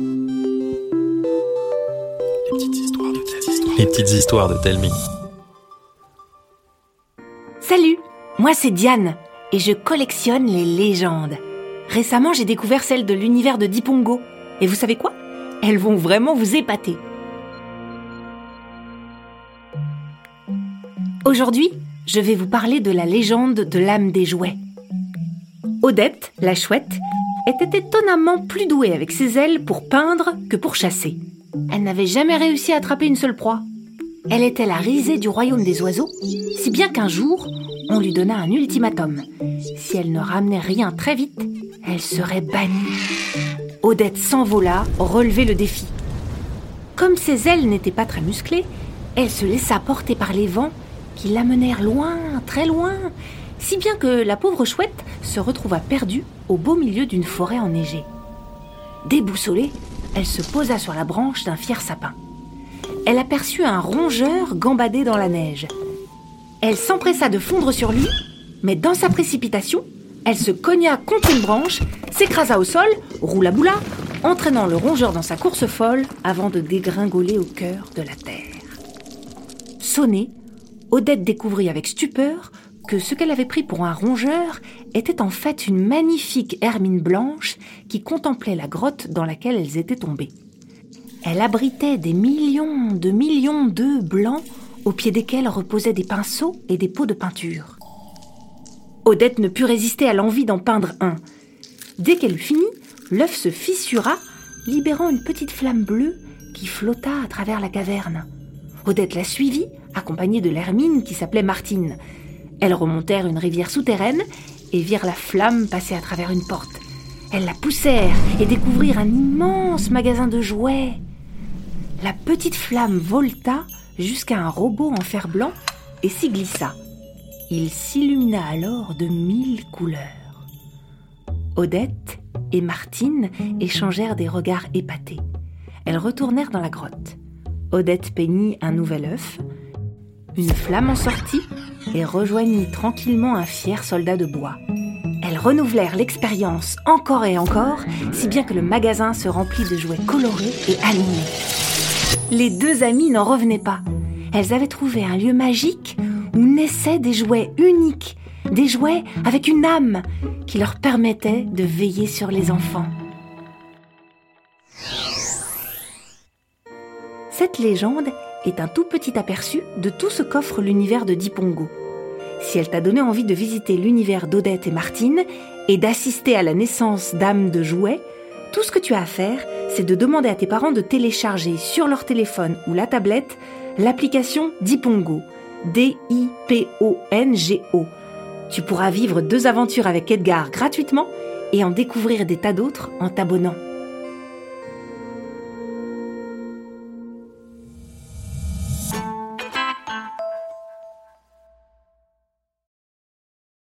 Les petites histoires de Telmi. Salut, moi c'est Diane et je collectionne les légendes. Récemment, j'ai découvert celle de l'univers de Dipongo. Et vous savez quoi? Elles vont vraiment vous épater. Aujourd'hui, je vais vous parler de la légende de l'âme des jouets. Odette, la chouette, était étonnamment plus douée avec ses ailes pour peindre que pour chasser. Elle n'avait jamais réussi à attraper une seule proie. Elle était la risée du royaume des oiseaux, si bien qu'un jour, on lui donna un ultimatum. Si elle ne ramenait rien très vite, elle serait bannie. Odette s'envola, relever le défi. Comme ses ailes n'étaient pas très musclées, elle se laissa porter par les vents qui l'amenèrent loin, très loin, si bien que la pauvre chouette se retrouva perdue au beau milieu d'une forêt enneigée. Déboussolée, elle se posa sur la branche d'un fier sapin. Elle aperçut un rongeur gambadé dans la neige. Elle s'empressa de fondre sur lui, mais dans sa précipitation, elle se cogna contre une branche, s'écrasa au sol, roula boula, entraînant le rongeur dans sa course folle avant de dégringoler au cœur de la terre. Sonnée, Odette découvrit avec stupeur que ce qu'elle avait pris pour un rongeur était en fait une magnifique hermine blanche qui contemplait la grotte dans laquelle elles étaient tombées. Elle abritait des millions de millions d'œufs blancs au pied desquels reposaient des pinceaux et des pots de peinture. Odette ne put résister à l'envie d'en peindre un. Dès qu'elle eut fini, l'œuf se fissura, libérant une petite flamme bleue qui flotta à travers la caverne. Odette la suivit, accompagnée de l'hermine qui s'appelait Martine. Elles remontèrent une rivière souterraine et virent la flamme passer à travers une porte. Elles la poussèrent et découvrirent un immense magasin de jouets. La petite flamme volta jusqu'à un robot en fer blanc et s'y glissa. Il s'illumina alors de mille couleurs. Odette et Martine échangèrent des regards épatés. Elles retournèrent dans la grotte. Odette peignit un nouvel œuf. Une flamme en sortit et rejoignit tranquillement un fier soldat de bois. Elles renouvelèrent l'expérience encore et encore, si bien que le magasin se remplit de jouets colorés et animés. Les deux amies n'en revenaient pas. Elles avaient trouvé un lieu magique où naissaient des jouets uniques, des jouets avec une âme qui leur permettait de veiller sur les enfants. Cette légende est un tout petit aperçu de tout ce qu'offre l'univers de Dipongo. Si elle t'a donné envie de visiter l'univers d'Odette et Martine et d'assister à la naissance d'âmes de jouets, tout ce que tu as à faire, c'est de demander à tes parents de télécharger sur leur téléphone ou la tablette l'application Dipongo. D-I-P-O-N-G-O. Tu pourras vivre deux aventures avec Edgar gratuitement et en découvrir des tas d'autres en t'abonnant.